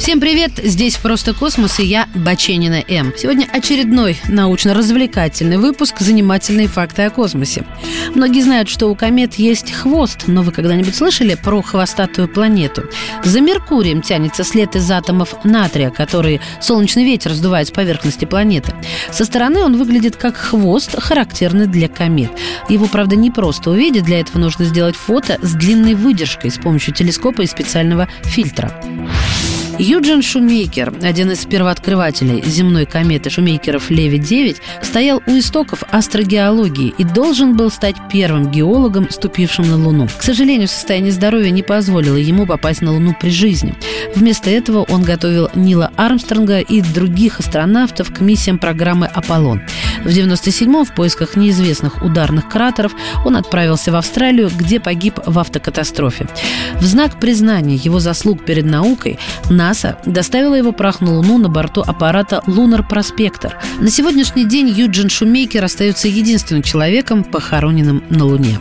Всем привет! Здесь «Просто космос» и я, Баченина М. Сегодня очередной научно-развлекательный выпуск «Занимательные факты о космосе». Многие знают, что у комет есть хвост, но вы когда-нибудь слышали про хвостатую планету? За Меркурием тянется след из атомов натрия, которые солнечный ветер сдувает с поверхности планеты. Со стороны он выглядит как хвост, характерный для комет. Его, правда, не просто увидеть, для этого нужно сделать фото с длинной выдержкой с помощью телескопа и специального фильтра. Юджин Шумейкер, один из первооткрывателей земной кометы Шумейкеров Леви-9, стоял у истоков астрогеологии и должен был стать первым геологом, ступившим на Луну. К сожалению, состояние здоровья не позволило ему попасть на Луну при жизни. Вместо этого он готовил Нила Армстронга и других астронавтов к миссиям программы «Аполлон». В 97-м в поисках неизвестных ударных кратеров он отправился в Австралию, где погиб в автокатастрофе. В знак признания его заслуг перед наукой на НАСА доставила его прах на Луну на борту аппарата «Лунар Проспектор». На сегодняшний день Юджин Шумейкер остается единственным человеком, похороненным на Луне.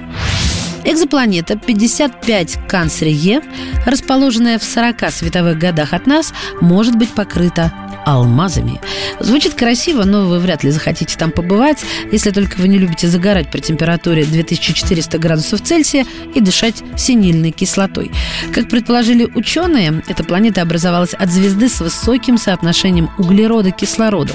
Экзопланета 55 Канцре расположенная в 40 световых годах от нас, может быть покрыта алмазами. Звучит красиво, но вы вряд ли захотите там побывать, если только вы не любите загорать при температуре 2400 градусов Цельсия и дышать синильной кислотой. Как предположили ученые, эта планета образовалась от звезды с высоким соотношением углерода к кислороду,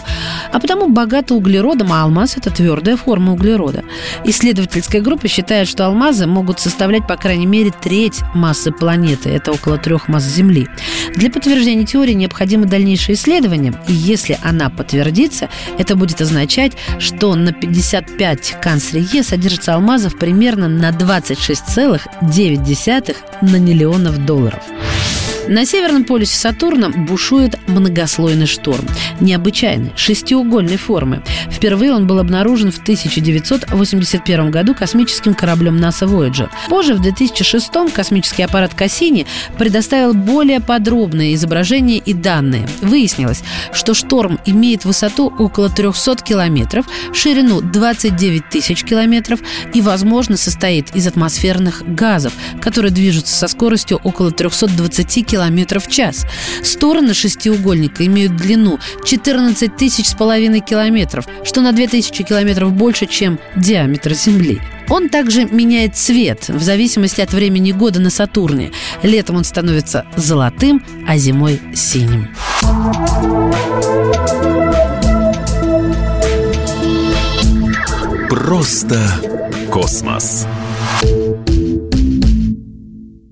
а потому богата углеродом, а алмаз – это твердая форма углерода. Исследовательская группа считает, что алмазы могут составлять, по крайней мере, треть массы планеты. Это около трех масс Земли. Для подтверждения теории необходимы дальнейшие исследования, исследованиям. И если она подтвердится, это будет означать, что на 55 канцлерье содержится алмазов примерно на 26,9 на миллионов долларов. На северном полюсе Сатурна бушует многослойный шторм. Необычайной, шестиугольной формы. Впервые он был обнаружен в 1981 году космическим кораблем НАСА Voyager. Позже, в 2006 космический аппарат Кассини предоставил более подробные изображения и данные. Выяснилось, что шторм имеет высоту около 300 километров, ширину 29 тысяч километров и, возможно, состоит из атмосферных газов, которые движутся со скоростью около 320 километров километров в час. Стороны шестиугольника имеют длину 14 тысяч с половиной километров, что на 2000 километров больше, чем диаметр Земли. Он также меняет цвет в зависимости от времени года на Сатурне. Летом он становится золотым, а зимой – синим. Просто космос.